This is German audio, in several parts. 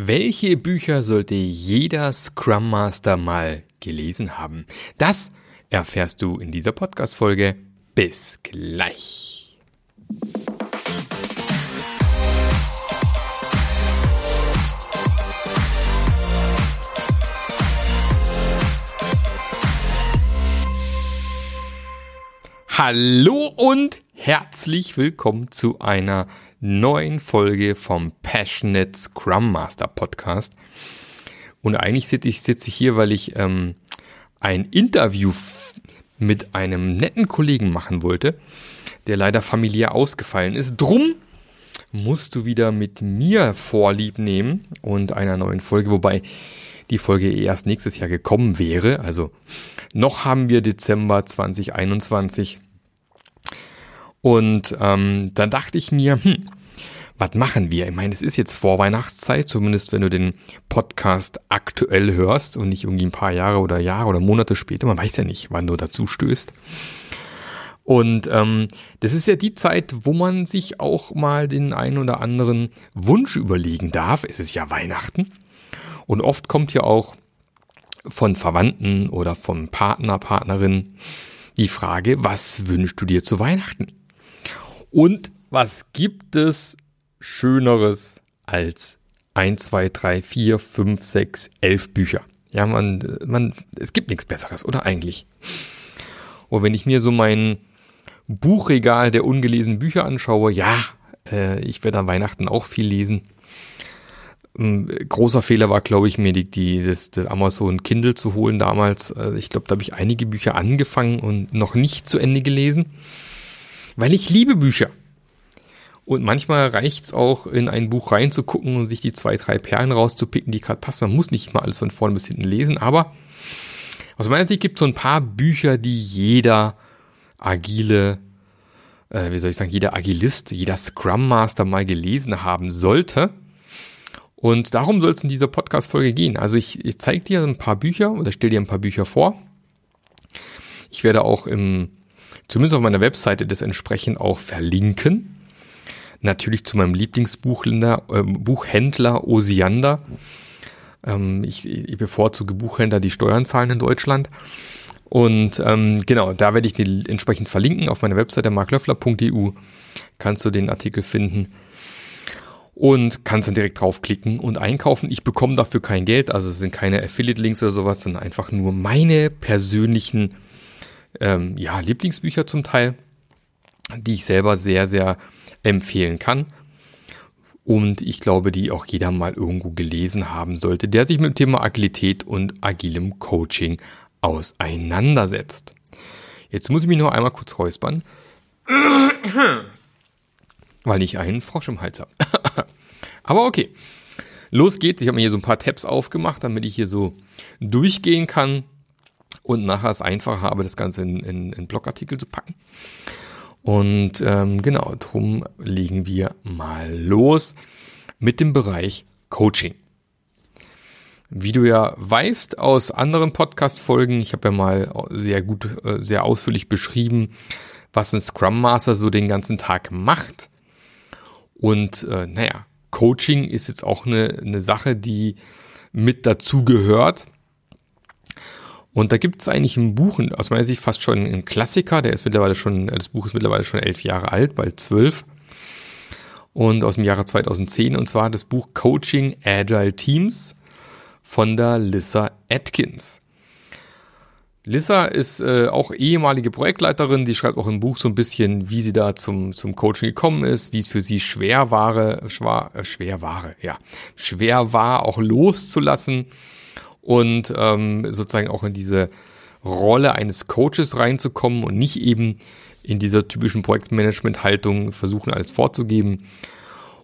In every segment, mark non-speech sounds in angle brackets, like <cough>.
Welche Bücher sollte jeder Scrum Master mal gelesen haben? Das erfährst du in dieser Podcast-Folge. Bis gleich. Hallo und herzlich willkommen zu einer neuen Folge vom Passionate Scrum Master Podcast. Und eigentlich sitze ich, sitze ich hier, weil ich ähm, ein Interview mit einem netten Kollegen machen wollte, der leider familiär ausgefallen ist. Drum musst du wieder mit mir Vorlieb nehmen und einer neuen Folge, wobei die Folge erst nächstes Jahr gekommen wäre. Also noch haben wir Dezember 2021. Und ähm, dann dachte ich mir, hm, was machen wir? Ich meine, es ist jetzt Vorweihnachtszeit, zumindest wenn du den Podcast aktuell hörst und nicht irgendwie ein paar Jahre oder Jahre oder Monate später. Man weiß ja nicht, wann du dazu stößt. Und ähm, das ist ja die Zeit, wo man sich auch mal den einen oder anderen Wunsch überlegen darf. Es ist ja Weihnachten. Und oft kommt ja auch von Verwandten oder vom Partner, Partnerin die Frage, was wünschst du dir zu Weihnachten? Und was gibt es Schöneres als 1, 2, 3, 4, 5, 6, 11 Bücher? Ja, man, man, es gibt nichts Besseres, oder eigentlich? Und wenn ich mir so mein Buchregal der ungelesenen Bücher anschaue, ja, äh, ich werde an Weihnachten auch viel lesen. Ein großer Fehler war, glaube ich, mir die, die, das, das Amazon Kindle zu holen damals. Also ich glaube, da habe ich einige Bücher angefangen und noch nicht zu Ende gelesen. Weil ich liebe Bücher. Und manchmal reicht's auch, in ein Buch reinzugucken und sich die zwei, drei Perlen rauszupicken, die gerade passen. Man muss nicht mal alles von vorne bis hinten lesen, aber aus meiner Sicht gibt es so ein paar Bücher, die jeder agile, äh, wie soll ich sagen, jeder Agilist, jeder Scrum Master mal gelesen haben sollte. Und darum soll es in dieser Podcast-Folge gehen. Also ich, ich zeige dir ein paar Bücher oder stelle dir ein paar Bücher vor. Ich werde auch im, zumindest auf meiner Webseite das entsprechend auch verlinken. Natürlich zu meinem Lieblingsbuchhändler äh, Buchhändler Osiander. Ähm, ich, ich bevorzuge Buchhändler, die Steuern zahlen in Deutschland. Und ähm, genau, da werde ich die entsprechend verlinken auf meiner Webseite marklöffler.eu. Kannst du den Artikel finden und kannst dann direkt draufklicken und einkaufen. Ich bekomme dafür kein Geld, also es sind keine Affiliate-Links oder sowas, sondern einfach nur meine persönlichen ähm, ja, Lieblingsbücher zum Teil, die ich selber sehr, sehr empfehlen kann. Und ich glaube, die auch jeder mal irgendwo gelesen haben sollte, der sich mit dem Thema Agilität und agilem Coaching auseinandersetzt. Jetzt muss ich mich noch einmal kurz räuspern, weil ich einen Frosch im Hals habe. <laughs> Aber okay, los geht's. Ich habe mir hier so ein paar Tabs aufgemacht, damit ich hier so durchgehen kann und nachher es einfach habe, das Ganze in, in, in Blogartikel zu packen. Und ähm, genau, drum legen wir mal los mit dem Bereich Coaching. Wie du ja weißt aus anderen Podcast-Folgen, ich habe ja mal sehr gut, äh, sehr ausführlich beschrieben, was ein Scrum Master so den ganzen Tag macht. Und äh, naja, Coaching ist jetzt auch eine, eine Sache, die mit dazu gehört. Und da gibt es eigentlich ein Buch, aus meiner Sicht fast schon ein Klassiker, der ist mittlerweile schon, das Buch ist mittlerweile schon elf Jahre alt, bald zwölf. Und aus dem Jahre 2010, und zwar das Buch Coaching Agile Teams von der Lissa Atkins. Lissa ist äh, auch ehemalige Projektleiterin, die schreibt auch im Buch so ein bisschen, wie sie da zum, zum Coaching gekommen ist, wie es für sie schwer war, schwer, äh, schwer war, ja, schwer war, auch loszulassen und ähm, sozusagen auch in diese Rolle eines Coaches reinzukommen und nicht eben in dieser typischen Projektmanagement-Haltung versuchen, alles vorzugeben.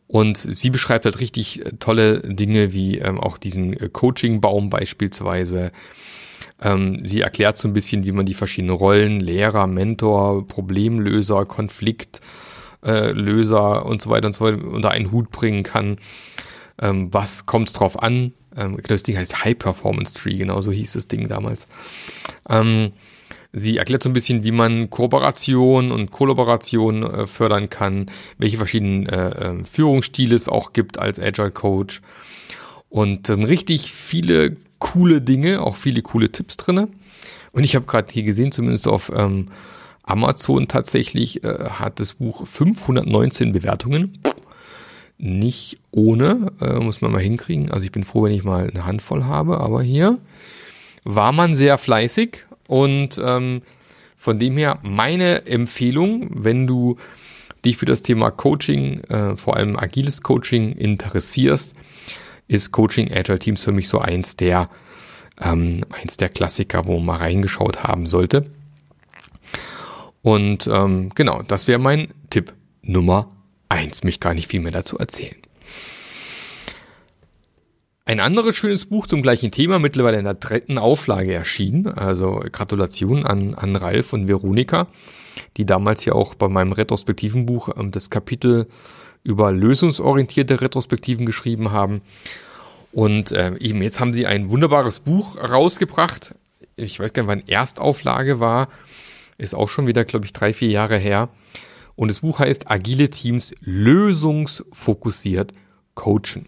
Und sie beschreibt halt richtig tolle Dinge wie ähm, auch diesen äh, Coaching-Baum beispielsweise. Ähm, sie erklärt so ein bisschen, wie man die verschiedenen Rollen, Lehrer, Mentor, Problemlöser, Konfliktlöser äh, und so weiter und so weiter unter einen Hut bringen kann. Ähm, was kommt es drauf an? Ähm, das Ding heißt High Performance Tree, genau so hieß das Ding damals. Ähm, sie erklärt so ein bisschen, wie man Kooperation und Kollaboration äh, fördern kann, welche verschiedenen äh, äh, Führungsstile es auch gibt als Agile Coach. Und da sind richtig viele coole Dinge, auch viele coole Tipps drinne. Und ich habe gerade hier gesehen, zumindest auf ähm, Amazon tatsächlich, äh, hat das Buch 519 Bewertungen. Nicht ohne, äh, muss man mal hinkriegen. Also ich bin froh, wenn ich mal eine Handvoll habe, aber hier war man sehr fleißig und ähm, von dem her meine Empfehlung, wenn du dich für das Thema Coaching, äh, vor allem agiles Coaching interessierst, ist Coaching Agile Teams für mich so eins der, ähm, eins der Klassiker, wo man mal reingeschaut haben sollte. Und ähm, genau, das wäre mein Tipp Nummer eins. Mich gar nicht viel mehr dazu erzählen. Ein anderes schönes Buch zum gleichen Thema, mittlerweile in der dritten Auflage erschienen. Also Gratulation an, an Ralf und Veronika, die damals ja auch bei meinem retrospektiven Buch ähm, das Kapitel über lösungsorientierte Retrospektiven geschrieben haben. Und äh, eben jetzt haben sie ein wunderbares Buch rausgebracht. Ich weiß gar nicht, wann Erstauflage war. Ist auch schon wieder, glaube ich, drei, vier Jahre her. Und das Buch heißt Agile Teams lösungsfokussiert coachen.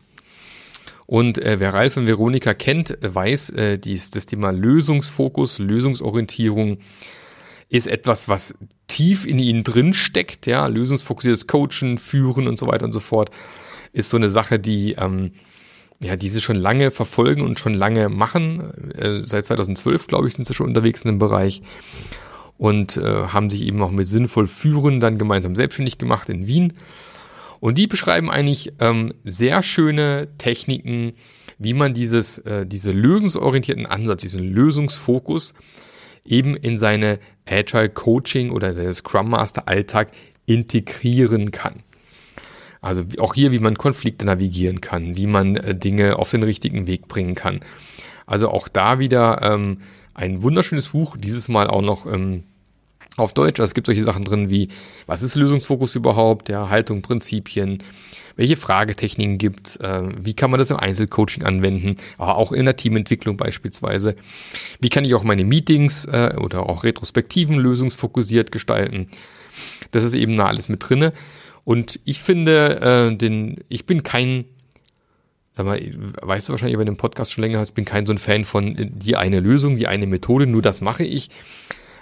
Und äh, wer Ralf und Veronika kennt, weiß, äh, dies, das Thema Lösungsfokus, Lösungsorientierung ist etwas, was tief in ihnen drin steckt. Ja, lösungsfokussiertes Coachen, Führen und so weiter und so fort ist so eine Sache, die ähm, ja, die sie schon lange verfolgen und schon lange machen. Äh, seit 2012, glaube ich, sind sie schon unterwegs in dem Bereich und äh, haben sich eben auch mit sinnvoll Führen dann gemeinsam selbstständig gemacht in Wien und die beschreiben eigentlich ähm, sehr schöne Techniken, wie man dieses, äh, diese lösungsorientierten Ansatz, diesen Lösungsfokus eben in seine Agile Coaching oder der Scrum Master Alltag integrieren kann. Also auch hier, wie man Konflikte navigieren kann, wie man äh, Dinge auf den richtigen Weg bringen kann. Also auch da wieder ähm, ein wunderschönes Buch, dieses Mal auch noch ähm, auf Deutsch. Also es gibt solche Sachen drin wie, was ist Lösungsfokus überhaupt, ja, Haltung, Prinzipien, welche Fragetechniken gibt's, äh, wie kann man das im Einzelcoaching anwenden, aber auch in der Teamentwicklung beispielsweise. Wie kann ich auch meine Meetings äh, oder auch Retrospektiven lösungsfokussiert gestalten. Das ist eben da alles mit drinne. Und ich finde, äh, den, ich bin kein sag mal, weißt du wahrscheinlich, wenn du den Podcast schon länger hast, bin kein so ein Fan von äh, die eine Lösung, die eine Methode, nur das mache ich.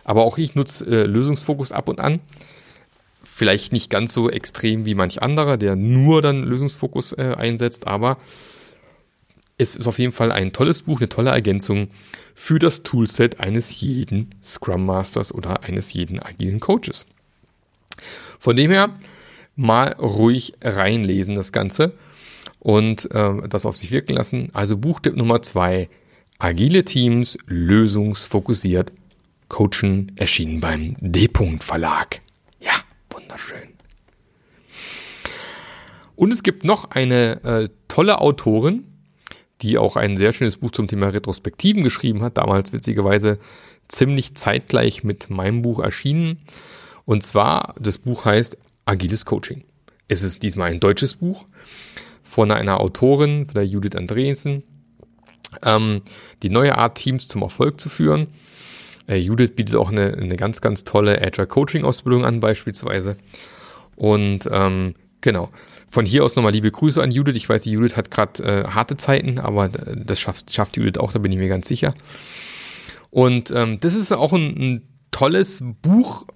Aber auch ich nutze äh, Lösungsfokus ab und an. Vielleicht nicht ganz so extrem wie manch anderer, der nur dann Lösungsfokus äh, einsetzt, aber es ist auf jeden Fall ein tolles Buch, eine tolle Ergänzung für das Toolset eines jeden Scrum Masters oder eines jeden agilen Coaches. Von dem her mal ruhig reinlesen das Ganze und äh, das auf sich wirken lassen. Also Buchtipp Nummer zwei: Agile Teams lösungsfokussiert Coachen erschienen beim D-Punkt Verlag. Ja, wunderschön. Und es gibt noch eine äh, tolle Autorin, die auch ein sehr schönes Buch zum Thema Retrospektiven geschrieben hat, damals witzigerweise ziemlich zeitgleich mit meinem Buch erschienen. Und zwar, das Buch heißt Agiles Coaching. Es ist diesmal ein deutsches Buch von einer Autorin, von der Judith Andresen, ähm, die neue Art, Teams zum Erfolg zu führen. Äh, Judith bietet auch eine, eine ganz, ganz tolle Agile Coaching Ausbildung an, beispielsweise. Und ähm, genau. Von hier aus nochmal liebe Grüße an Judith. Ich weiß, die Judith hat gerade äh, harte Zeiten, aber das schafft, schafft Judith auch, da bin ich mir ganz sicher. Und ähm, das ist auch ein, ein tolles Buch,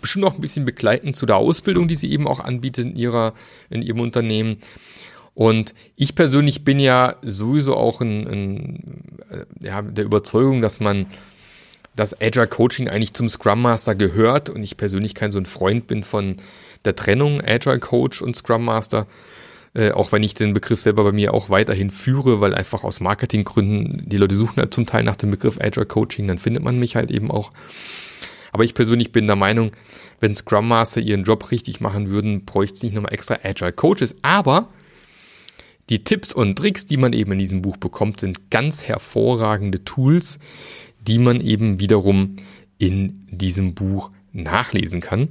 bestimmt auch ein bisschen begleitend zu der Ausbildung, die sie eben auch anbietet in ihrer, in ihrem Unternehmen. Und ich persönlich bin ja sowieso auch ein, ein, äh, ja, der Überzeugung, dass man dass Agile Coaching eigentlich zum Scrum Master gehört und ich persönlich kein so ein Freund bin von der Trennung Agile Coach und Scrum Master, äh, auch wenn ich den Begriff selber bei mir auch weiterhin führe, weil einfach aus Marketinggründen die Leute suchen halt zum Teil nach dem Begriff Agile Coaching, dann findet man mich halt eben auch. Aber ich persönlich bin der Meinung, wenn Scrum Master ihren Job richtig machen würden, bräuchte es nicht nochmal extra Agile Coaches. Aber die Tipps und Tricks, die man eben in diesem Buch bekommt, sind ganz hervorragende Tools, die man eben wiederum in diesem Buch nachlesen kann.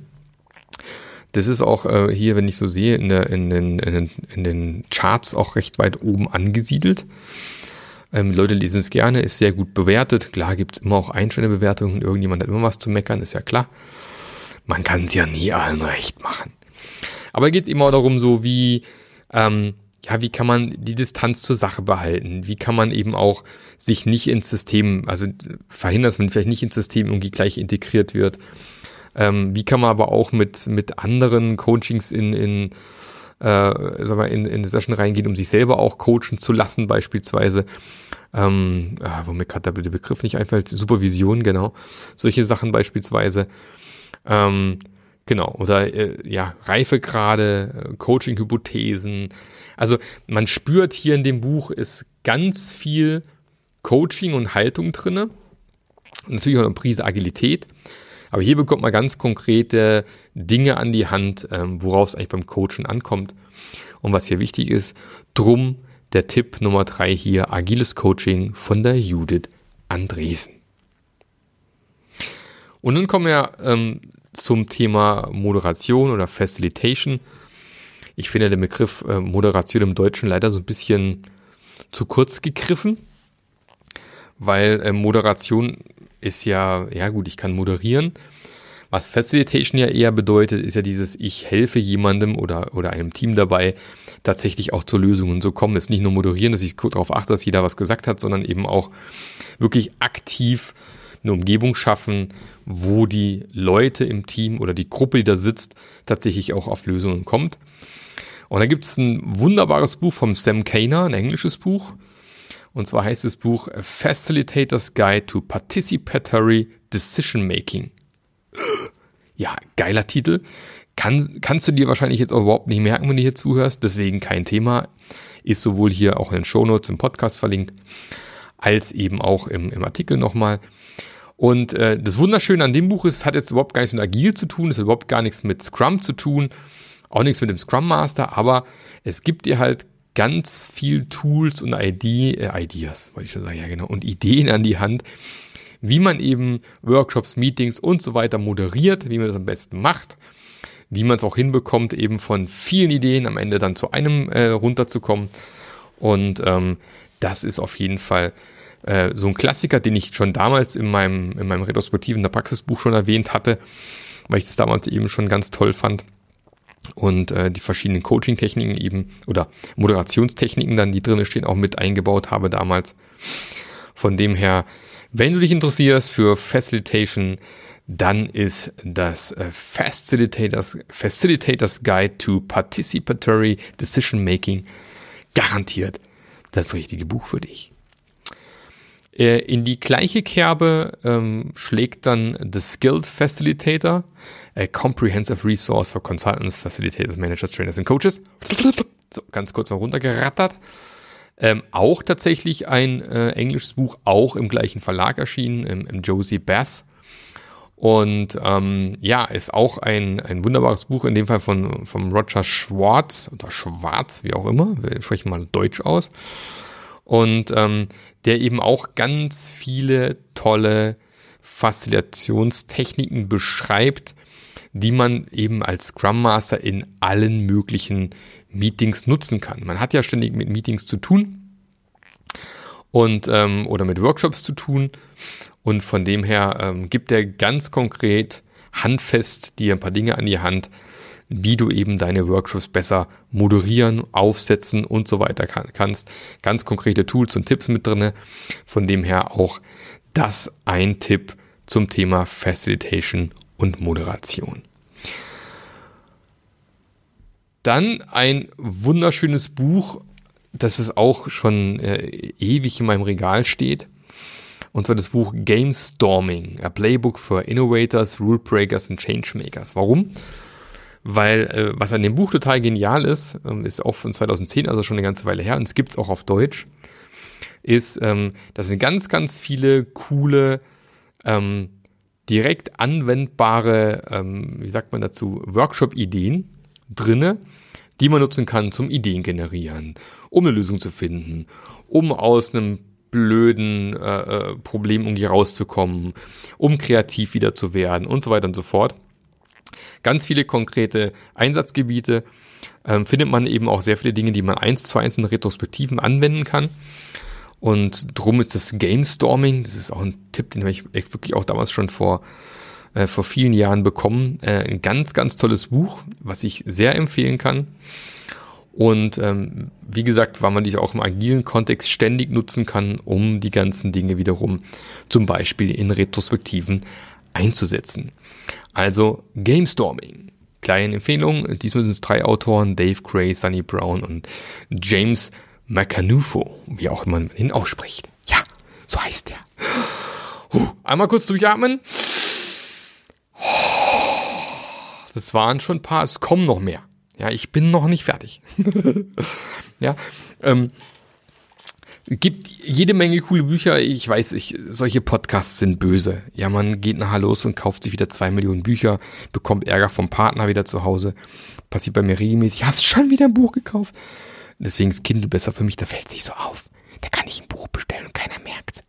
Das ist auch äh, hier, wenn ich so sehe, in, der, in, den, in, den, in den Charts auch recht weit oben angesiedelt. Ähm, Leute lesen es gerne, ist sehr gut bewertet. Klar gibt es immer auch Einstellbewertungen. Irgendjemand hat immer was zu meckern, ist ja klar. Man kann es ja nie allen recht machen. Aber geht es immer darum, so wie, ähm, ja, wie kann man die Distanz zur Sache behalten? Wie kann man eben auch sich nicht ins System, also verhindern, dass man vielleicht nicht ins System irgendwie gleich integriert wird? Ähm, wie kann man aber auch mit, mit anderen Coachings in, in, äh, sag mal, in, in eine Session reingehen, um sich selber auch coachen zu lassen, beispielsweise? Ähm, ah, wo mir gerade der Begriff nicht einfällt, Supervision, genau. Solche Sachen beispielsweise. Ähm, genau, oder äh, ja, Reifegrade, äh, Coaching-Hypothesen. Also man spürt hier in dem Buch ist ganz viel Coaching und Haltung drinne. Natürlich auch eine Prise Agilität. Aber hier bekommt man ganz konkrete Dinge an die Hand, ähm, worauf es eigentlich beim Coachen ankommt. Und was hier wichtig ist, drum der Tipp Nummer drei hier, agiles Coaching von der Judith Andresen. Und dann kommen wir ähm, zum Thema Moderation oder Facilitation. Ich finde den Begriff äh, Moderation im Deutschen leider so ein bisschen zu kurz gegriffen, weil äh, Moderation ist ja, ja gut, ich kann moderieren. Was Facilitation ja eher bedeutet, ist ja dieses, ich helfe jemandem oder, oder einem Team dabei, tatsächlich auch zu Lösungen zu kommen. Es ist nicht nur moderieren, dass ich darauf achte, dass jeder was gesagt hat, sondern eben auch wirklich aktiv eine Umgebung schaffen, wo die Leute im Team oder die Gruppe, die da sitzt, tatsächlich auch auf Lösungen kommt. Und da gibt es ein wunderbares Buch vom Sam Kainer, ein englisches Buch. Und zwar heißt das Buch Facilitators Guide to Participatory Decision Making. Ja, geiler Titel. Kann, kannst du dir wahrscheinlich jetzt auch überhaupt nicht merken, wenn du hier zuhörst. Deswegen kein Thema. Ist sowohl hier auch in den Shownotes im Podcast verlinkt, als eben auch im, im Artikel nochmal. Und äh, das Wunderschöne an dem Buch ist, hat jetzt überhaupt gar nichts mit Agil zu tun, es hat überhaupt gar nichts mit Scrum zu tun, auch nichts mit dem Scrum Master, aber es gibt dir halt ganz viel Tools und ID, äh, Ideas, wollte ich schon sagen, ja genau, und Ideen an die Hand, wie man eben Workshops, Meetings und so weiter moderiert, wie man das am besten macht, wie man es auch hinbekommt, eben von vielen Ideen am Ende dann zu einem äh, runterzukommen. Und ähm, das ist auf jeden Fall äh, so ein Klassiker, den ich schon damals in meinem, in meinem retrospektiven Praxisbuch schon erwähnt hatte, weil ich das damals eben schon ganz toll fand. Und äh, die verschiedenen Coaching-Techniken eben oder Moderationstechniken dann, die drinnen stehen, auch mit eingebaut habe damals. Von dem her, wenn du dich interessierst für Facilitation, dann ist das äh, Facilitators, Facilitators Guide to Participatory Decision Making garantiert das richtige Buch für dich. Äh, in die gleiche Kerbe ähm, schlägt dann The Skilled Facilitator, a Comprehensive Resource for Consultants, Facilitators, Managers, Trainers and Coaches. So, ganz kurz mal runtergerattert. Ähm, auch tatsächlich ein äh, englisches Buch, auch im gleichen Verlag erschienen, im, im Josie Bass. Und ähm, ja, ist auch ein, ein wunderbares Buch, in dem Fall von, von Roger Schwartz oder Schwarz, wie auch immer. Wir sprechen mal Deutsch aus. Und ähm, der eben auch ganz viele tolle Facilitationstechniken beschreibt, die man eben als Scrum Master in allen möglichen Meetings nutzen kann. Man hat ja ständig mit Meetings zu tun und ähm, oder mit Workshops zu tun und von dem her ähm, gibt er ganz konkret handfest dir ein paar Dinge an die Hand, wie du eben deine Workshops besser moderieren, aufsetzen und so weiter kann, kannst. Ganz konkrete Tools und Tipps mit drinne. Von dem her auch das ein Tipp zum Thema Facilitation und Moderation. Dann ein wunderschönes Buch, das es auch schon äh, ewig in meinem Regal steht. Und zwar das Buch Game Storming, a Playbook for Innovators, Rule Breakers and Changemakers. Warum? weil äh, was an dem Buch total genial ist, ähm, ist auch von 2010, also schon eine ganze Weile her, und es gibt's auch auf Deutsch, ist, ähm, da sind ganz, ganz viele coole, ähm, direkt anwendbare, ähm, wie sagt man dazu, Workshop-Ideen drinne, die man nutzen kann zum Ideen generieren, um eine Lösung zu finden, um aus einem blöden äh, äh Problem irgendwie rauszukommen, um kreativ wieder zu werden und so weiter und so fort. Ganz viele konkrete Einsatzgebiete. Ähm, findet man eben auch sehr viele Dinge, die man eins zu eins in Retrospektiven anwenden kann. Und drum ist das Game Storming, das ist auch ein Tipp, den habe ich wirklich auch damals schon vor, äh, vor vielen Jahren bekommen. Äh, ein ganz, ganz tolles Buch, was ich sehr empfehlen kann. Und ähm, wie gesagt, weil man die auch im agilen Kontext ständig nutzen kann, um die ganzen Dinge wiederum zum Beispiel in Retrospektiven einzusetzen. Also Gamestorming. Kleine Empfehlung, diesmal sind es drei Autoren, Dave Gray, Sunny Brown und James Macanufo, wie auch immer man ihn ausspricht. Ja, so heißt der. Einmal kurz durchatmen. Das waren schon ein paar, es kommen noch mehr. Ja, ich bin noch nicht fertig. <laughs> ja, ähm, gibt jede Menge coole Bücher. Ich weiß, ich, solche Podcasts sind böse. Ja, man geht nachher los und kauft sich wieder zwei Millionen Bücher, bekommt Ärger vom Partner wieder zu Hause. Passiert bei mir regelmäßig. Hast du schon wieder ein Buch gekauft? Deswegen ist Kindle besser für mich, da fällt es nicht so auf. Da kann ich ein Buch bestellen und keiner merkt's.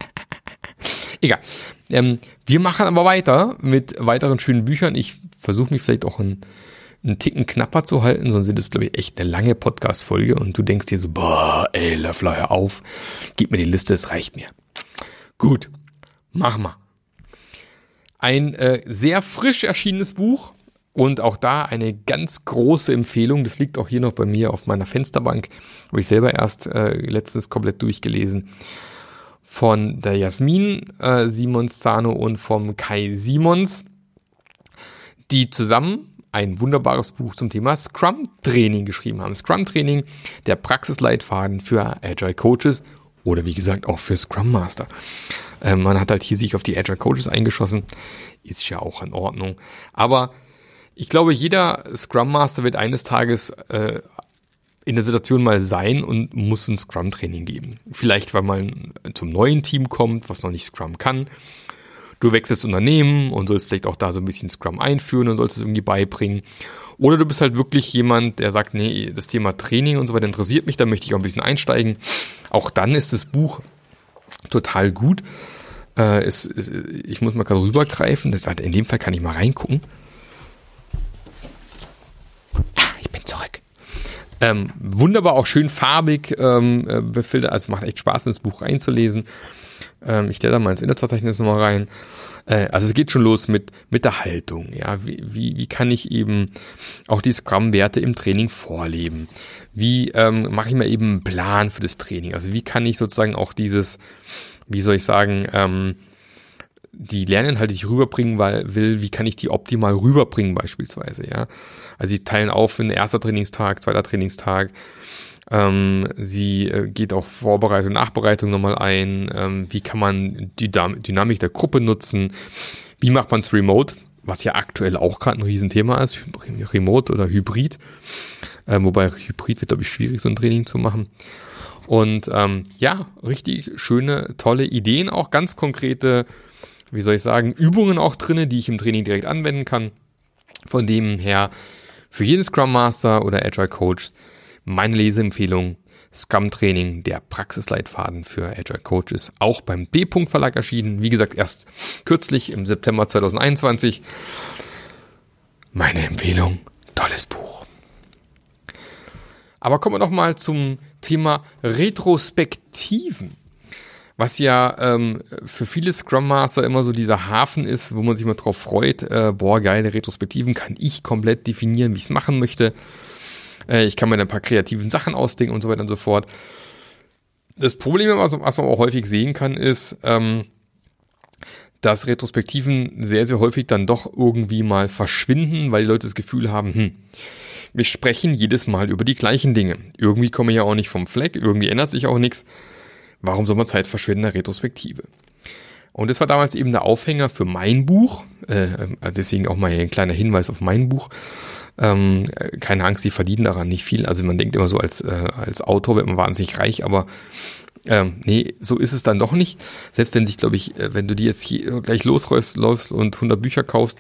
<laughs> Egal. Ähm, wir machen aber weiter mit weiteren schönen Büchern. Ich versuche mich vielleicht auch einen, einen Ticken knapper zu halten, sonst ist es, glaube ich, echt eine lange Podcast-Folge und du denkst dir so, boah, ey, Löffler, hör auf. Gib mir die Liste, es reicht mir. Gut, mach mal. Ein äh, sehr frisch erschienenes Buch und auch da eine ganz große Empfehlung. Das liegt auch hier noch bei mir auf meiner Fensterbank. Habe ich selber erst äh, letztens komplett durchgelesen. Von der Jasmin äh, Simons Zano und vom Kai Simons, die zusammen ein wunderbares Buch zum Thema Scrum Training geschrieben haben. Scrum Training, der Praxisleitfaden für Agile Coaches oder wie gesagt auch für Scrum Master. Äh, man hat halt hier sich auf die Agile Coaches eingeschossen. Ist ja auch in Ordnung. Aber ich glaube, jeder Scrum Master wird eines Tages äh, in der Situation mal sein und muss ein Scrum-Training geben. Vielleicht, weil man zum neuen Team kommt, was noch nicht Scrum kann. Du wechselst Unternehmen und sollst vielleicht auch da so ein bisschen Scrum einführen und sollst es irgendwie beibringen. Oder du bist halt wirklich jemand, der sagt, nee, das Thema Training und so weiter interessiert mich, da möchte ich auch ein bisschen einsteigen. Auch dann ist das Buch total gut. Äh, es, es, ich muss mal gerade rübergreifen. in dem Fall kann ich mal reingucken. Ähm, wunderbar, auch schön farbig ähm, äh, befiltert. Also macht echt Spaß, in das Buch reinzulesen. Ähm, ich stelle da mal ins Inhaltsverzeichnis nochmal rein. Äh, also es geht schon los mit, mit der Haltung. Ja, wie, wie, wie kann ich eben auch die Scrum-Werte im Training vorleben? Wie ähm, mache ich mir eben einen Plan für das Training? Also wie kann ich sozusagen auch dieses, wie soll ich sagen, ähm, die Lerninhalte, die ich rüberbringen will, wie kann ich die optimal rüberbringen beispielsweise, ja. Also sie teilen auf in erster Trainingstag, zweiter Trainingstag. Ähm, sie äh, geht auch Vorbereitung, Nachbereitung nochmal ein. Ähm, wie kann man die Dynamik der Gruppe nutzen? Wie macht man es remote? Was ja aktuell auch gerade ein Riesenthema ist, remote oder hybrid. Äh, wobei hybrid wird, glaube ich, schwierig, so ein Training zu machen. Und ähm, ja, richtig schöne, tolle Ideen, auch ganz konkrete wie soll ich sagen, Übungen auch drinne, die ich im Training direkt anwenden kann. Von dem her für jeden Scrum Master oder Agile Coach meine Leseempfehlung Scrum Training, der Praxisleitfaden für Agile Coaches, auch beim B. Verlag erschienen. Wie gesagt, erst kürzlich im September 2021. Meine Empfehlung, tolles Buch. Aber kommen wir noch mal zum Thema Retrospektiven was ja ähm, für viele Scrum Master immer so dieser Hafen ist, wo man sich mal drauf freut, äh, boah, geile Retrospektiven, kann ich komplett definieren, wie ich es machen möchte. Äh, ich kann mir ein paar kreativen Sachen ausdenken und so weiter und so fort. Das Problem, was, was man auch häufig sehen kann, ist, ähm, dass Retrospektiven sehr, sehr häufig dann doch irgendwie mal verschwinden, weil die Leute das Gefühl haben, hm, wir sprechen jedes Mal über die gleichen Dinge. Irgendwie kommen wir ja auch nicht vom Fleck, irgendwie ändert sich auch nichts. Warum soll man Zeit verschwenden in der Retrospektive? Und das war damals eben der Aufhänger für mein Buch. Äh, deswegen auch mal ein kleiner Hinweis auf mein Buch. Ähm, keine Angst, die verdienen daran nicht viel. Also man denkt immer so, als, äh, als Autor wird man wahnsinnig reich, aber ähm, nee, so ist es dann doch nicht. Selbst wenn sich, glaube ich, äh, wenn du die jetzt hier gleich losläufst und 100 Bücher kaufst,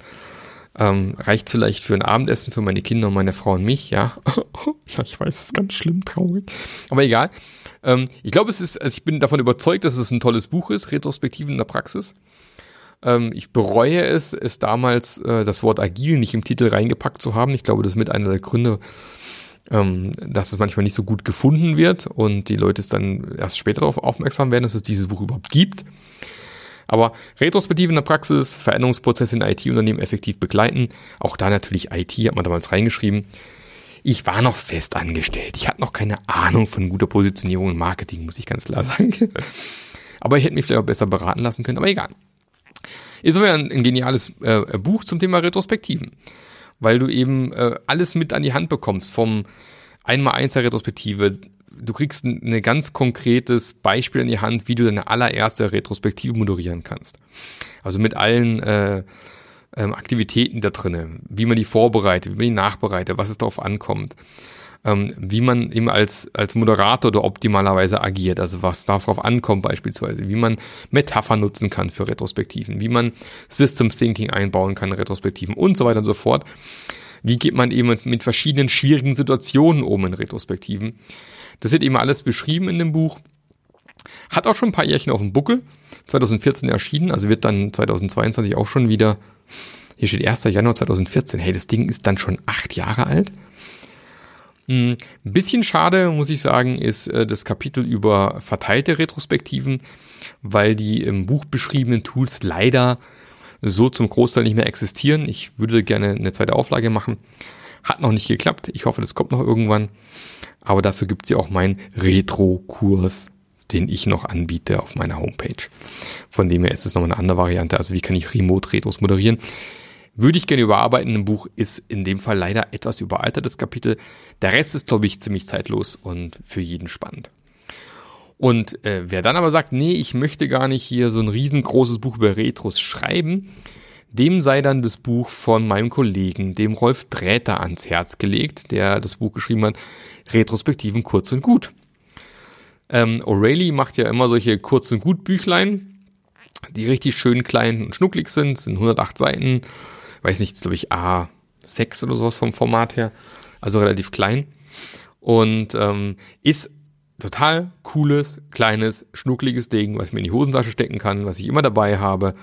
ähm, reicht vielleicht für ein Abendessen für meine Kinder und meine Frau und mich, ja. <laughs> ja, ich weiß, es ist ganz schlimm, traurig. Aber egal. Ähm, ich glaube, es ist, also ich bin davon überzeugt, dass es ein tolles Buch ist, Retrospektiven in der Praxis. Ähm, ich bereue es, es damals äh, das Wort agil nicht im Titel reingepackt zu haben. Ich glaube, das ist mit einer der Gründe, ähm, dass es manchmal nicht so gut gefunden wird und die Leute es dann erst später darauf aufmerksam werden, dass es dieses Buch überhaupt gibt. Aber Retrospektive in der Praxis, Veränderungsprozesse in IT-Unternehmen effektiv begleiten, auch da natürlich IT hat man damals reingeschrieben, ich war noch fest angestellt. Ich hatte noch keine Ahnung von guter Positionierung und Marketing, muss ich ganz klar sagen. Aber ich hätte mich vielleicht auch besser beraten lassen können, aber egal. Insofern ein, ein geniales äh, Buch zum Thema Retrospektiven, weil du eben äh, alles mit an die Hand bekommst, vom einmal eins der Retrospektive. Du kriegst ein ne ganz konkretes Beispiel in die Hand, wie du deine allererste Retrospektive moderieren kannst. Also mit allen äh, ähm, Aktivitäten da drinnen, wie man die vorbereitet, wie man die nachbereitet, was es darauf ankommt, ähm, wie man eben als, als Moderator da optimalerweise agiert, also was darauf ankommt beispielsweise, wie man Metapher nutzen kann für Retrospektiven, wie man System Thinking einbauen kann in Retrospektiven und so weiter und so fort. Wie geht man eben mit verschiedenen schwierigen Situationen um in Retrospektiven? Das wird eben alles beschrieben in dem Buch. Hat auch schon ein paar Jährchen auf dem Buckel. 2014 erschienen, also wird dann 2022 auch schon wieder hier steht 1. Januar 2014. Hey, das Ding ist dann schon acht Jahre alt. Ein hm, bisschen schade, muss ich sagen, ist äh, das Kapitel über verteilte Retrospektiven, weil die im Buch beschriebenen Tools leider so zum Großteil nicht mehr existieren. Ich würde gerne eine zweite Auflage machen. Hat noch nicht geklappt. Ich hoffe, das kommt noch irgendwann. Aber dafür gibt es ja auch meinen Retro-Kurs, den ich noch anbiete auf meiner Homepage. Von dem her ist es nochmal eine andere Variante. Also wie kann ich Remote-Retros moderieren? Würde ich gerne überarbeiten. Ein Buch ist in dem Fall leider etwas überaltertes Kapitel. Der Rest ist, glaube ich, ziemlich zeitlos und für jeden spannend. Und äh, wer dann aber sagt, nee, ich möchte gar nicht hier so ein riesengroßes Buch über Retros schreiben, dem sei dann das Buch von meinem Kollegen, dem Rolf Dräter, ans Herz gelegt, der das Buch geschrieben hat, Retrospektiven kurz und gut. Ähm, O'Reilly macht ja immer solche kurz und gut Büchlein, die richtig schön klein und schnucklig sind, sind 108 Seiten, weiß nicht, glaube ich, A6 oder sowas vom Format her, also relativ klein. Und ähm, ist total cooles, kleines, schnuckliges Ding, was ich mir in die Hosentasche stecken kann, was ich immer dabei habe,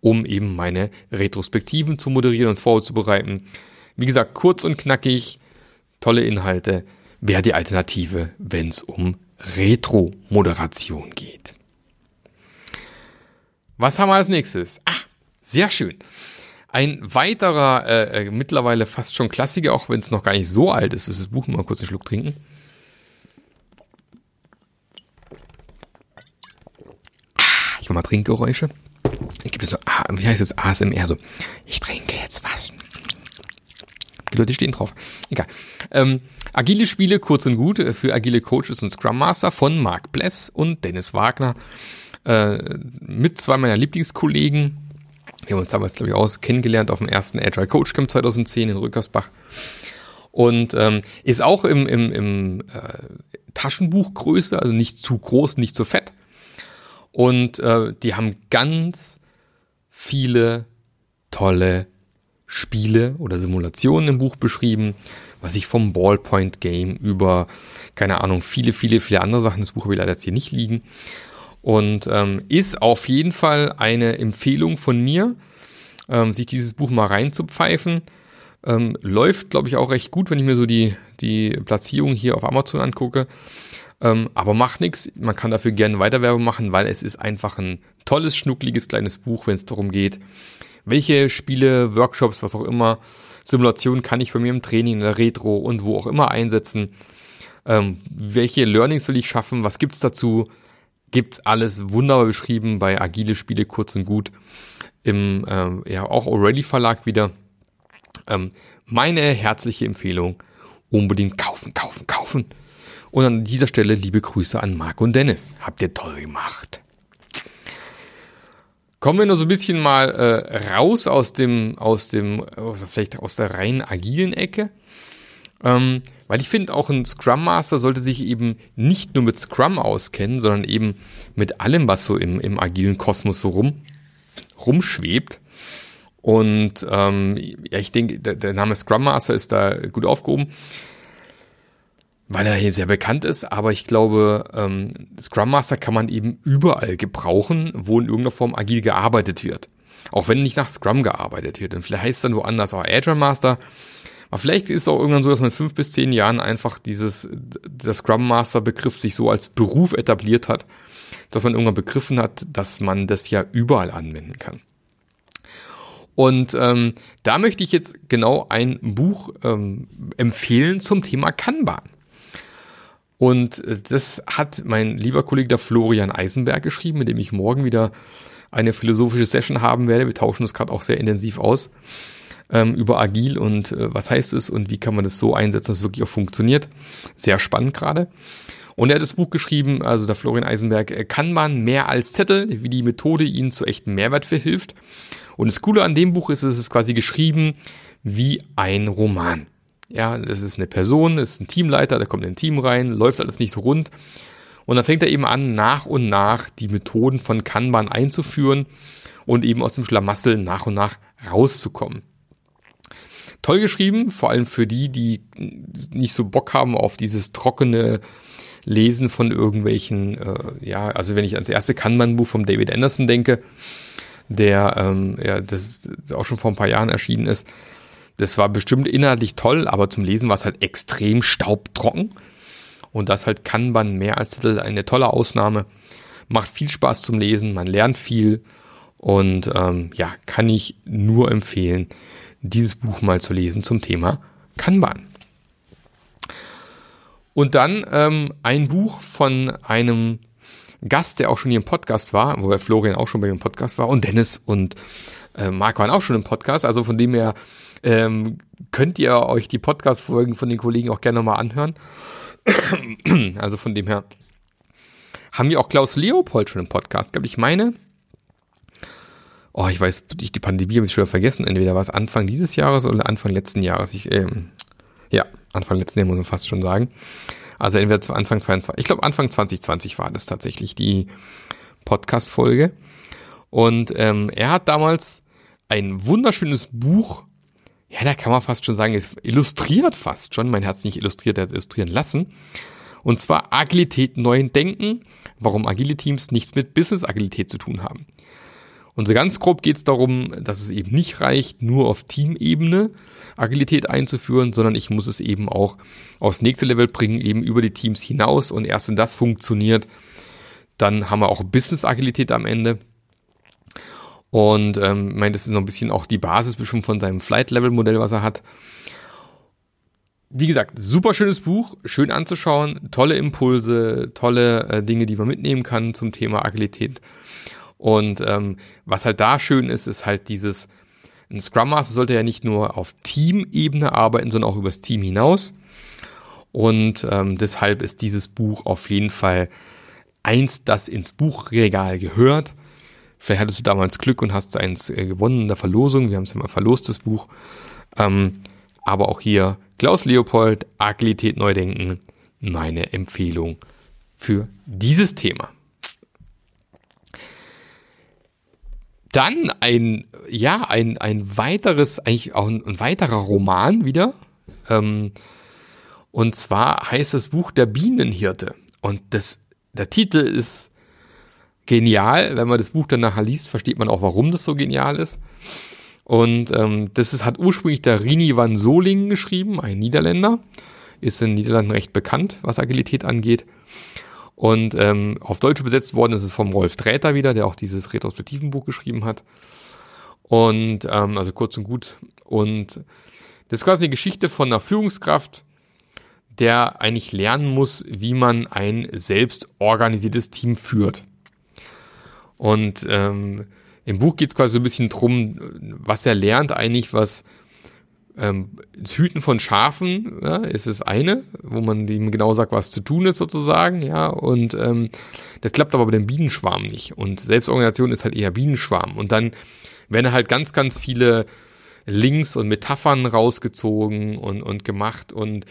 um eben meine Retrospektiven zu moderieren und vorzubereiten. Wie gesagt, kurz und knackig, tolle Inhalte. Wäre die Alternative, wenn es um Retro-Moderation geht. Was haben wir als nächstes? Ah, sehr schön. Ein weiterer, äh, äh, mittlerweile fast schon Klassiker, auch wenn es noch gar nicht so alt ist, ist das Buch mal kurz einen Schluck trinken. Ah, ich mache mal Trinkgeräusche. Ich gibt es so, ah, wie heißt es ASMR so. Ich trinke jetzt was. Die Leute stehen drauf. Egal. Ähm, agile Spiele, kurz und gut, äh, für agile Coaches und Scrum Master von Mark Bless und Dennis Wagner. Äh, mit zwei meiner Lieblingskollegen wir haben uns damals, glaube ich, auch kennengelernt auf dem ersten Agile Coach Camp 2010 in Rückersbach. Und ähm, ist auch im, im, im äh, Taschenbuchgröße, also nicht zu groß, nicht zu fett. Und äh, die haben ganz viele tolle Spiele oder Simulationen im Buch beschrieben, was ich vom Ballpoint Game über, keine Ahnung, viele, viele, viele andere Sachen, das Buch habe ich leider jetzt hier nicht liegen, und ähm, ist auf jeden Fall eine Empfehlung von mir, ähm, sich dieses Buch mal reinzupfeifen. Ähm, läuft, glaube ich, auch recht gut, wenn ich mir so die, die Platzierung hier auf Amazon angucke. Ähm, aber macht nichts. Man kann dafür gerne Weiterwerbung machen, weil es ist einfach ein tolles, schnuckliges kleines Buch, wenn es darum geht, welche Spiele, Workshops, was auch immer, Simulationen kann ich bei mir im Training, in der Retro und wo auch immer einsetzen. Ähm, welche Learnings will ich schaffen? Was gibt's dazu? gibt's alles wunderbar beschrieben bei Agile Spiele kurz und gut im ähm, ja auch Already Verlag wieder. Ähm, meine herzliche Empfehlung: unbedingt kaufen, kaufen, kaufen. Und an dieser Stelle liebe Grüße an Marc und Dennis. Habt ihr toll gemacht. Kommen wir noch so ein bisschen mal äh, raus aus dem, aus dem, also vielleicht aus der rein agilen Ecke. Ähm, weil ich finde, auch ein Scrum Master sollte sich eben nicht nur mit Scrum auskennen, sondern eben mit allem, was so im, im agilen Kosmos so rum, rumschwebt. Und ähm, ja, ich denke, der, der Name Scrum Master ist da gut aufgehoben, weil er hier sehr bekannt ist. Aber ich glaube, ähm, Scrum Master kann man eben überall gebrauchen, wo in irgendeiner Form agil gearbeitet wird. Auch wenn nicht nach Scrum gearbeitet wird. Und vielleicht heißt es dann woanders auch Agile Master. Aber vielleicht ist es auch irgendwann so, dass man in fünf bis zehn Jahren einfach dieses, der Scrum Master Begriff sich so als Beruf etabliert hat, dass man irgendwann begriffen hat, dass man das ja überall anwenden kann. Und ähm, da möchte ich jetzt genau ein Buch ähm, empfehlen zum Thema Kanban. Und äh, das hat mein lieber Kollege der Florian Eisenberg geschrieben, mit dem ich morgen wieder eine philosophische Session haben werde. Wir tauschen uns gerade auch sehr intensiv aus ähm, über Agil und äh, was heißt es und wie kann man das so einsetzen, dass es wirklich auch funktioniert. Sehr spannend gerade. Und er hat das Buch geschrieben, also der Florian Eisenberg, äh, kann man mehr als Zettel, wie die Methode ihnen zu echten Mehrwert verhilft. Und das Coole an dem Buch ist, es ist quasi geschrieben wie ein Roman. Ja, das ist eine Person, das ist ein Teamleiter, der kommt in ein Team rein, läuft alles nicht so rund. Und dann fängt er eben an, nach und nach die Methoden von Kanban einzuführen und eben aus dem Schlamassel nach und nach rauszukommen. Toll geschrieben, vor allem für die, die nicht so Bock haben auf dieses trockene Lesen von irgendwelchen, äh, ja, also wenn ich ans erste Kanban-Buch von David Anderson denke, der ähm, ja, das auch schon vor ein paar Jahren erschienen ist, das war bestimmt inhaltlich toll, aber zum Lesen war es halt extrem staubtrocken. Und das halt Kanban mehr als Titel eine tolle Ausnahme. Macht viel Spaß zum Lesen, man lernt viel und ähm, ja, kann ich nur empfehlen, dieses Buch mal zu lesen zum Thema Kanban. Und dann ähm, ein Buch von einem Gast, der auch schon hier im Podcast war, wo Florian auch schon bei im Podcast war und Dennis und äh, Marc waren auch schon im Podcast. Also von dem her ähm, könnt ihr euch die Podcast-Folgen von den Kollegen auch gerne nochmal anhören. <clears throat> also von dem her haben wir auch Klaus Leopold schon im Podcast gehabt. Ich meine, oh, ich weiß, die Pandemie habe ich schon vergessen. Entweder war es Anfang dieses Jahres oder Anfang letzten Jahres. Ich, ähm, ja, Anfang letzten Jahres muss man fast schon sagen. Also entweder zu Anfang 22, ich glaube Anfang 2020 war das tatsächlich die Podcast-Folge. Und ähm, er hat damals ein wunderschönes Buch ja, da kann man fast schon sagen, es illustriert fast schon, mein Herz nicht illustriert, er hat illustrieren lassen. Und zwar Agilität neuen Denken, warum agile Teams nichts mit Business-Agilität zu tun haben. Und so ganz grob geht es darum, dass es eben nicht reicht, nur auf Teamebene Agilität einzuführen, sondern ich muss es eben auch aufs nächste Level bringen, eben über die Teams hinaus. Und erst wenn das funktioniert, dann haben wir auch Business-Agilität am Ende. Und ähm, ich meine, das ist noch ein bisschen auch die Basis bestimmt von seinem Flight-Level-Modell, was er hat. Wie gesagt, super schönes Buch, schön anzuschauen, tolle Impulse, tolle äh, Dinge, die man mitnehmen kann zum Thema Agilität. Und ähm, was halt da schön ist, ist halt dieses, ein Scrum Master sollte ja nicht nur auf Teamebene arbeiten, sondern auch übers Team hinaus. Und ähm, deshalb ist dieses Buch auf jeden Fall eins, das ins Buchregal gehört Vielleicht hattest du damals Glück und hast eins äh, gewonnen in der Verlosung. Wir haben es ja mal verlost, das Buch. Ähm, aber auch hier Klaus Leopold, Agilität Neudenken, meine Empfehlung für dieses Thema. Dann ein, ja, ein, ein weiteres, eigentlich auch ein, ein weiterer Roman wieder. Ähm, und zwar heißt das Buch Der Bienenhirte. Und das, der Titel ist genial. Wenn man das Buch dann nachher liest, versteht man auch, warum das so genial ist. Und ähm, das ist, hat ursprünglich der Rini van Solingen geschrieben, ein Niederländer. Ist in den Niederlanden recht bekannt, was Agilität angeht. Und ähm, auf Deutsch übersetzt worden ist es vom Rolf Dräter wieder, der auch dieses Retrospektivenbuch geschrieben hat. Und ähm, also kurz und gut. Und das ist quasi eine Geschichte von einer Führungskraft, der eigentlich lernen muss, wie man ein selbst organisiertes Team führt. Und ähm, im Buch geht es quasi so ein bisschen drum, was er lernt eigentlich, was ähm, das Hüten von Schafen ja, ist das eine, wo man ihm genau sagt, was zu tun ist sozusagen, ja, und ähm, das klappt aber bei dem Bienenschwarm nicht. Und Selbstorganisation ist halt eher Bienenschwarm. Und dann werden halt ganz, ganz viele Links und Metaphern rausgezogen und, und gemacht und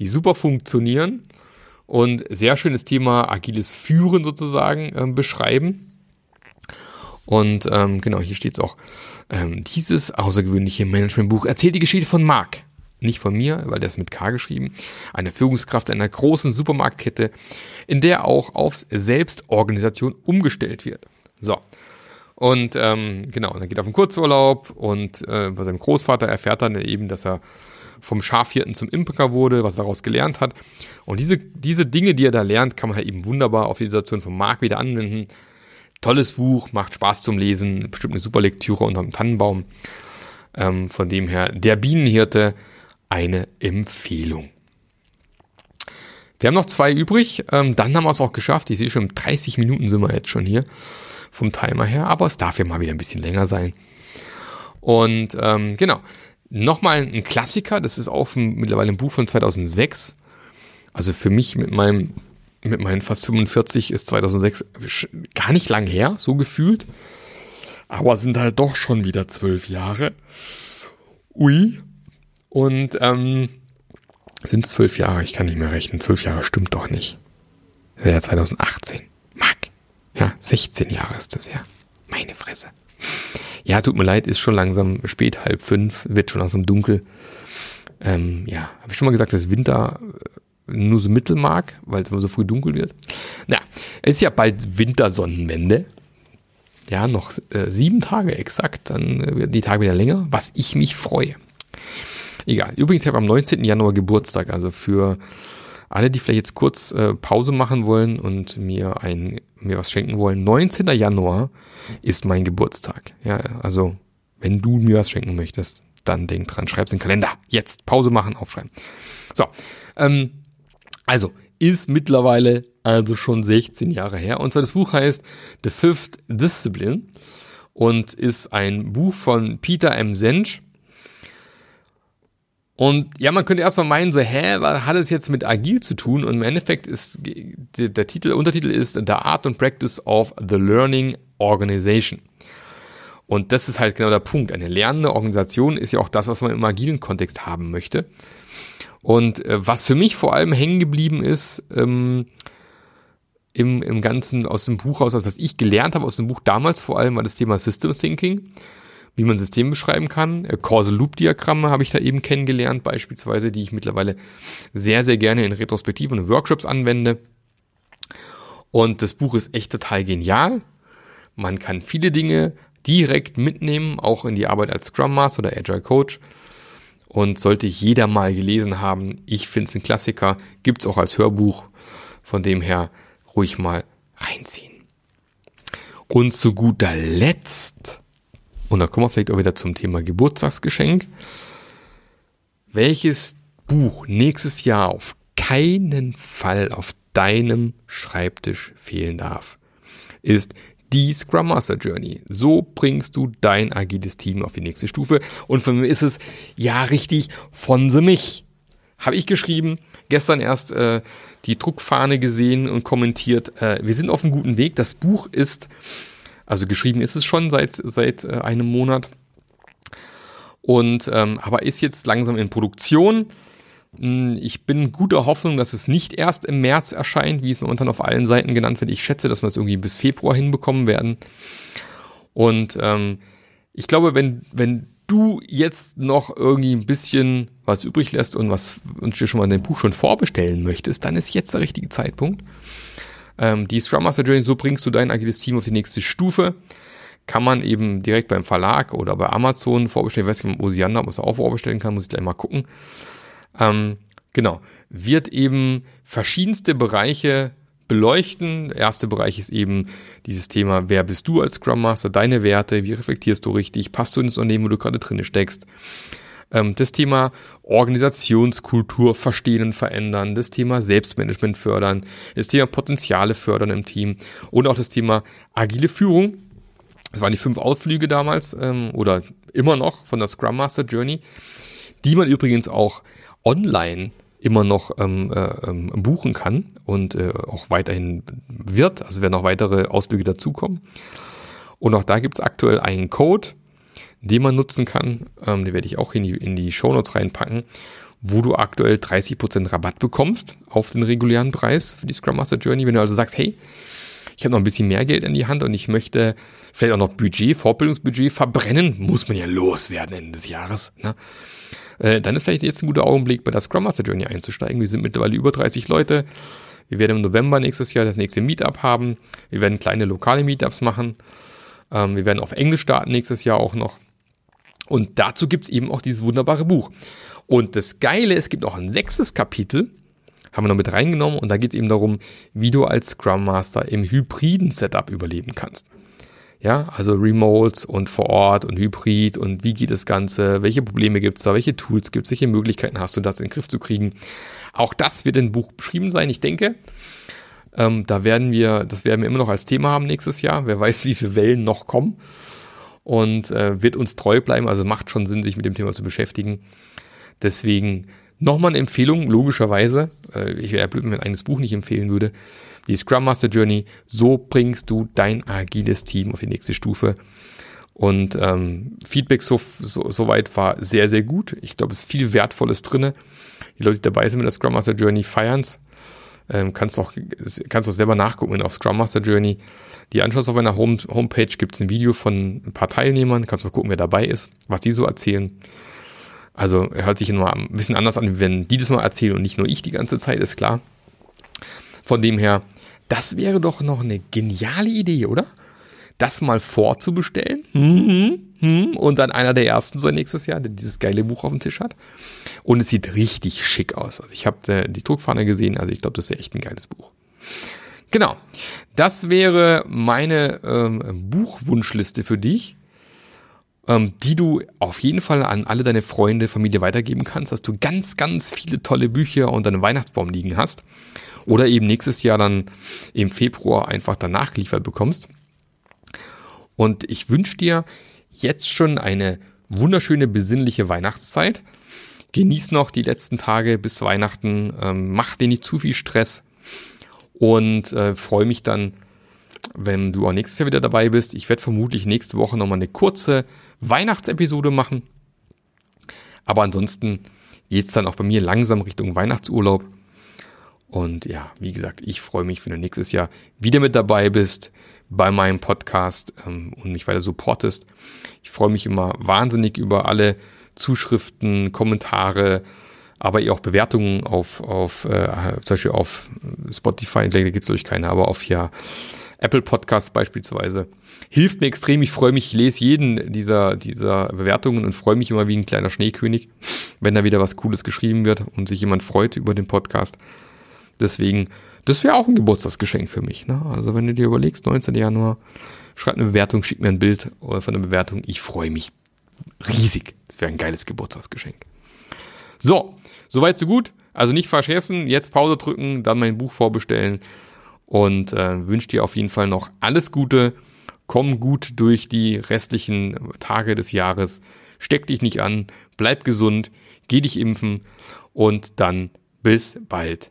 die super funktionieren und sehr schönes Thema agiles Führen sozusagen äh, beschreiben. Und ähm, genau, hier steht es auch. Ähm, dieses außergewöhnliche Managementbuch erzählt die Geschichte von Mark. Nicht von mir, weil der ist mit K geschrieben. Eine Führungskraft einer großen Supermarktkette, in der auch auf Selbstorganisation umgestellt wird. So. Und ähm, genau, dann geht er auf einen Kurzurlaub und äh, bei seinem Großvater erfährt dann eben, dass er vom Schafhirten zum Imker wurde, was er daraus gelernt hat. Und diese, diese Dinge, die er da lernt, kann man halt eben wunderbar auf die Situation von Mark wieder anwenden. Tolles Buch, macht Spaß zum Lesen, bestimmt eine super Lektüre unter dem Tannenbaum. Ähm, von dem her, der Bienenhirte, eine Empfehlung. Wir haben noch zwei übrig, ähm, dann haben wir es auch geschafft. Ich sehe schon, 30 Minuten sind wir jetzt schon hier vom Timer her, aber es darf ja mal wieder ein bisschen länger sein. Und ähm, genau, nochmal ein Klassiker, das ist auch ein, mittlerweile ein Buch von 2006. Also für mich mit meinem mit meinen fast 45 ist 2006 gar nicht lang her, so gefühlt. Aber sind halt doch schon wieder zwölf Jahre. Ui. Und ähm, sind zwölf Jahre, ich kann nicht mehr rechnen. Zwölf Jahre stimmt doch nicht. Ja 2018. Mag. Ja, 16 Jahre ist das ja. Meine Fresse. Ja, tut mir leid, ist schon langsam spät, halb fünf, wird schon langsam dunkel. Ähm, ja, habe ich schon mal gesagt, dass Winter nur so mittel mag, weil es immer so früh dunkel wird. Na, es ist ja bald Wintersonnenwende. Ja, noch äh, sieben Tage exakt, dann äh, werden die Tage wieder länger, was ich mich freue. Egal. Übrigens, ich habe am 19. Januar Geburtstag, also für alle, die vielleicht jetzt kurz äh, Pause machen wollen und mir ein, mir was schenken wollen. 19. Januar ist mein Geburtstag. Ja, also, wenn du mir was schenken möchtest, dann denk dran, schreib's in den Kalender. Jetzt Pause machen, aufschreiben. So, ähm, also, ist mittlerweile also schon 16 Jahre her. Und zwar das Buch heißt The Fifth Discipline und ist ein Buch von Peter M. Sensch. Und ja, man könnte erstmal meinen, so, hä, was hat es jetzt mit agil zu tun? Und im Endeffekt ist der, Titel, Untertitel ist The Art and Practice of the Learning Organization. Und das ist halt genau der Punkt. Eine lernende Organisation ist ja auch das, was man im agilen Kontext haben möchte. Und äh, was für mich vor allem hängen geblieben ist, ähm, im, im Ganzen aus dem Buch aus, also was ich gelernt habe aus dem Buch damals vor allem, war das Thema System Thinking wie man Systeme beschreiben kann. Äh, Causal Loop Diagramme habe ich da eben kennengelernt, beispielsweise, die ich mittlerweile sehr, sehr gerne in Retrospektiven und Workshops anwende. Und das Buch ist echt total genial. Man kann viele Dinge direkt mitnehmen, auch in die Arbeit als Scrum Master oder Agile Coach. Und sollte jeder mal gelesen haben, ich finde es ein Klassiker, gibt es auch als Hörbuch. Von dem her ruhig mal reinziehen. Und zu guter Letzt und da kommen wir vielleicht auch wieder zum Thema Geburtstagsgeschenk. Welches Buch nächstes Jahr auf keinen Fall auf deinem Schreibtisch fehlen darf, ist die Scrum Master Journey. So bringst du dein agiles Team auf die nächste Stufe. Und für mich ist es ja richtig von the mich. Habe ich geschrieben, gestern erst äh, die Druckfahne gesehen und kommentiert. Äh, wir sind auf einem guten Weg. Das Buch ist also geschrieben ist es schon seit, seit äh, einem Monat. Und ähm, aber ist jetzt langsam in Produktion. Hm, ich bin guter Hoffnung, dass es nicht erst im März erscheint, wie es momentan auf allen Seiten genannt wird. Ich schätze, dass wir es irgendwie bis Februar hinbekommen werden. Und ähm, ich glaube, wenn, wenn du jetzt noch irgendwie ein bisschen was übrig lässt und was uns dir schon mal dein Buch schon vorbestellen möchtest, dann ist jetzt der richtige Zeitpunkt. Ähm, die Scrum Master Journey, so bringst du dein agiles Team auf die nächste Stufe. Kann man eben direkt beim Verlag oder bei Amazon vorbestellen. Ich weiß nicht, ob Osiander ob man es auch vorbestellen kann, muss ich gleich mal gucken. Ähm, genau. Wird eben verschiedenste Bereiche beleuchten. Der erste Bereich ist eben dieses Thema, wer bist du als Scrum Master, deine Werte, wie reflektierst du richtig, passt du ins Unternehmen, wo du gerade drin steckst. Ähm, das Thema Organisationskultur verstehen und verändern, das Thema Selbstmanagement fördern, das Thema Potenziale fördern im Team und auch das Thema agile Führung. Das waren die fünf Ausflüge damals ähm, oder immer noch von der Scrum Master Journey, die man übrigens auch online immer noch ähm, äh, ähm, buchen kann und äh, auch weiterhin wird. Also werden noch weitere Ausflüge dazukommen. Und auch da gibt es aktuell einen Code, den man nutzen kann. Ähm, den werde ich auch in die, in die Shownotes reinpacken, wo du aktuell 30% Rabatt bekommst auf den regulären Preis für die Scrum Master Journey. Wenn du also sagst, hey, ich habe noch ein bisschen mehr Geld in die Hand und ich möchte vielleicht auch noch Budget, Fortbildungsbudget verbrennen, muss man ja loswerden Ende des Jahres. Ne? Äh, dann ist vielleicht jetzt ein guter Augenblick, bei der Scrum Master Journey einzusteigen. Wir sind mittlerweile über 30 Leute. Wir werden im November nächstes Jahr das nächste Meetup haben. Wir werden kleine lokale Meetups machen. Ähm, wir werden auf Englisch starten nächstes Jahr auch noch. Und dazu gibt's eben auch dieses wunderbare Buch. Und das Geile, es gibt auch ein sechstes Kapitel, haben wir noch mit reingenommen, und da geht's eben darum, wie du als Scrum Master im hybriden Setup überleben kannst. Ja, also Remote und vor Ort und Hybrid und wie geht das Ganze, welche Probleme gibt es da, welche Tools gibt es, welche Möglichkeiten hast du, das in den Griff zu kriegen. Auch das wird im Buch beschrieben sein, ich denke. Ähm, da werden wir, das werden wir immer noch als Thema haben nächstes Jahr. Wer weiß, wie viele Wellen noch kommen. Und äh, wird uns treu bleiben. Also macht schon Sinn, sich mit dem Thema zu beschäftigen. Deswegen nochmal eine Empfehlung, logischerweise. Äh, ich wäre blöd, wenn ich mein eigenes Buch nicht empfehlen würde die Scrum Master Journey. So bringst du dein agiles Team auf die nächste Stufe. Und ähm, Feedback so, so, so weit war sehr, sehr gut. Ich glaube, es ist viel Wertvolles drinne. Die Leute, die dabei sind mit der Scrum Master Journey, feiern's. Ähm, kannst auch kannst auch selber nachgucken auf Scrum Master Journey. Die anschaust auf meiner Home, Homepage gibt es ein Video von ein paar Teilnehmern. Kannst auch gucken, wer dabei ist, was die so erzählen. Also hört sich immer ein bisschen anders an, wenn die das mal erzählen und nicht nur ich die ganze Zeit, ist klar. Von dem her, das wäre doch noch eine geniale Idee, oder? Das mal vorzubestellen mhm, mhm, und dann einer der ersten sein nächstes Jahr, der dieses geile Buch auf dem Tisch hat. Und es sieht richtig schick aus. Also ich habe äh, die Druckfahne gesehen, also ich glaube, das ist echt ein geiles Buch. Genau, das wäre meine ähm, Buchwunschliste für dich, ähm, die du auf jeden Fall an alle deine Freunde, Familie weitergeben kannst, dass du ganz, ganz viele tolle Bücher unter einem Weihnachtsbaum liegen hast oder eben nächstes Jahr dann im Februar einfach danach geliefert bekommst. Und ich wünsche dir jetzt schon eine wunderschöne, besinnliche Weihnachtszeit. Genieß noch die letzten Tage bis Weihnachten, ähm, mach dir nicht zu viel Stress und äh, freue mich dann, wenn du auch nächstes Jahr wieder dabei bist. Ich werde vermutlich nächste Woche nochmal eine kurze Weihnachtsepisode machen. Aber ansonsten geht es dann auch bei mir langsam Richtung Weihnachtsurlaub. Und ja, wie gesagt, ich freue mich, wenn du nächstes Jahr wieder mit dabei bist bei meinem Podcast ähm, und mich weiter supportest. Ich freue mich immer wahnsinnig über alle Zuschriften, Kommentare, aber auch Bewertungen auf, auf äh, zum Beispiel auf Spotify, da gibt es durch keine, aber auf ja Apple Podcasts beispielsweise. Hilft mir extrem, ich freue mich, ich lese jeden dieser, dieser Bewertungen und freue mich immer wie ein kleiner Schneekönig, wenn da wieder was Cooles geschrieben wird und sich jemand freut über den Podcast. Deswegen, das wäre auch ein Geburtstagsgeschenk für mich. Ne? Also wenn du dir überlegst, 19. Januar, schreib eine Bewertung, schick mir ein Bild von der Bewertung. Ich freue mich riesig. Das wäre ein geiles Geburtstagsgeschenk. So, soweit so gut. Also nicht vergessen, jetzt Pause drücken, dann mein Buch vorbestellen und äh, wünsche dir auf jeden Fall noch alles Gute. Komm gut durch die restlichen Tage des Jahres. Steck dich nicht an, bleib gesund, geh dich impfen und dann bis bald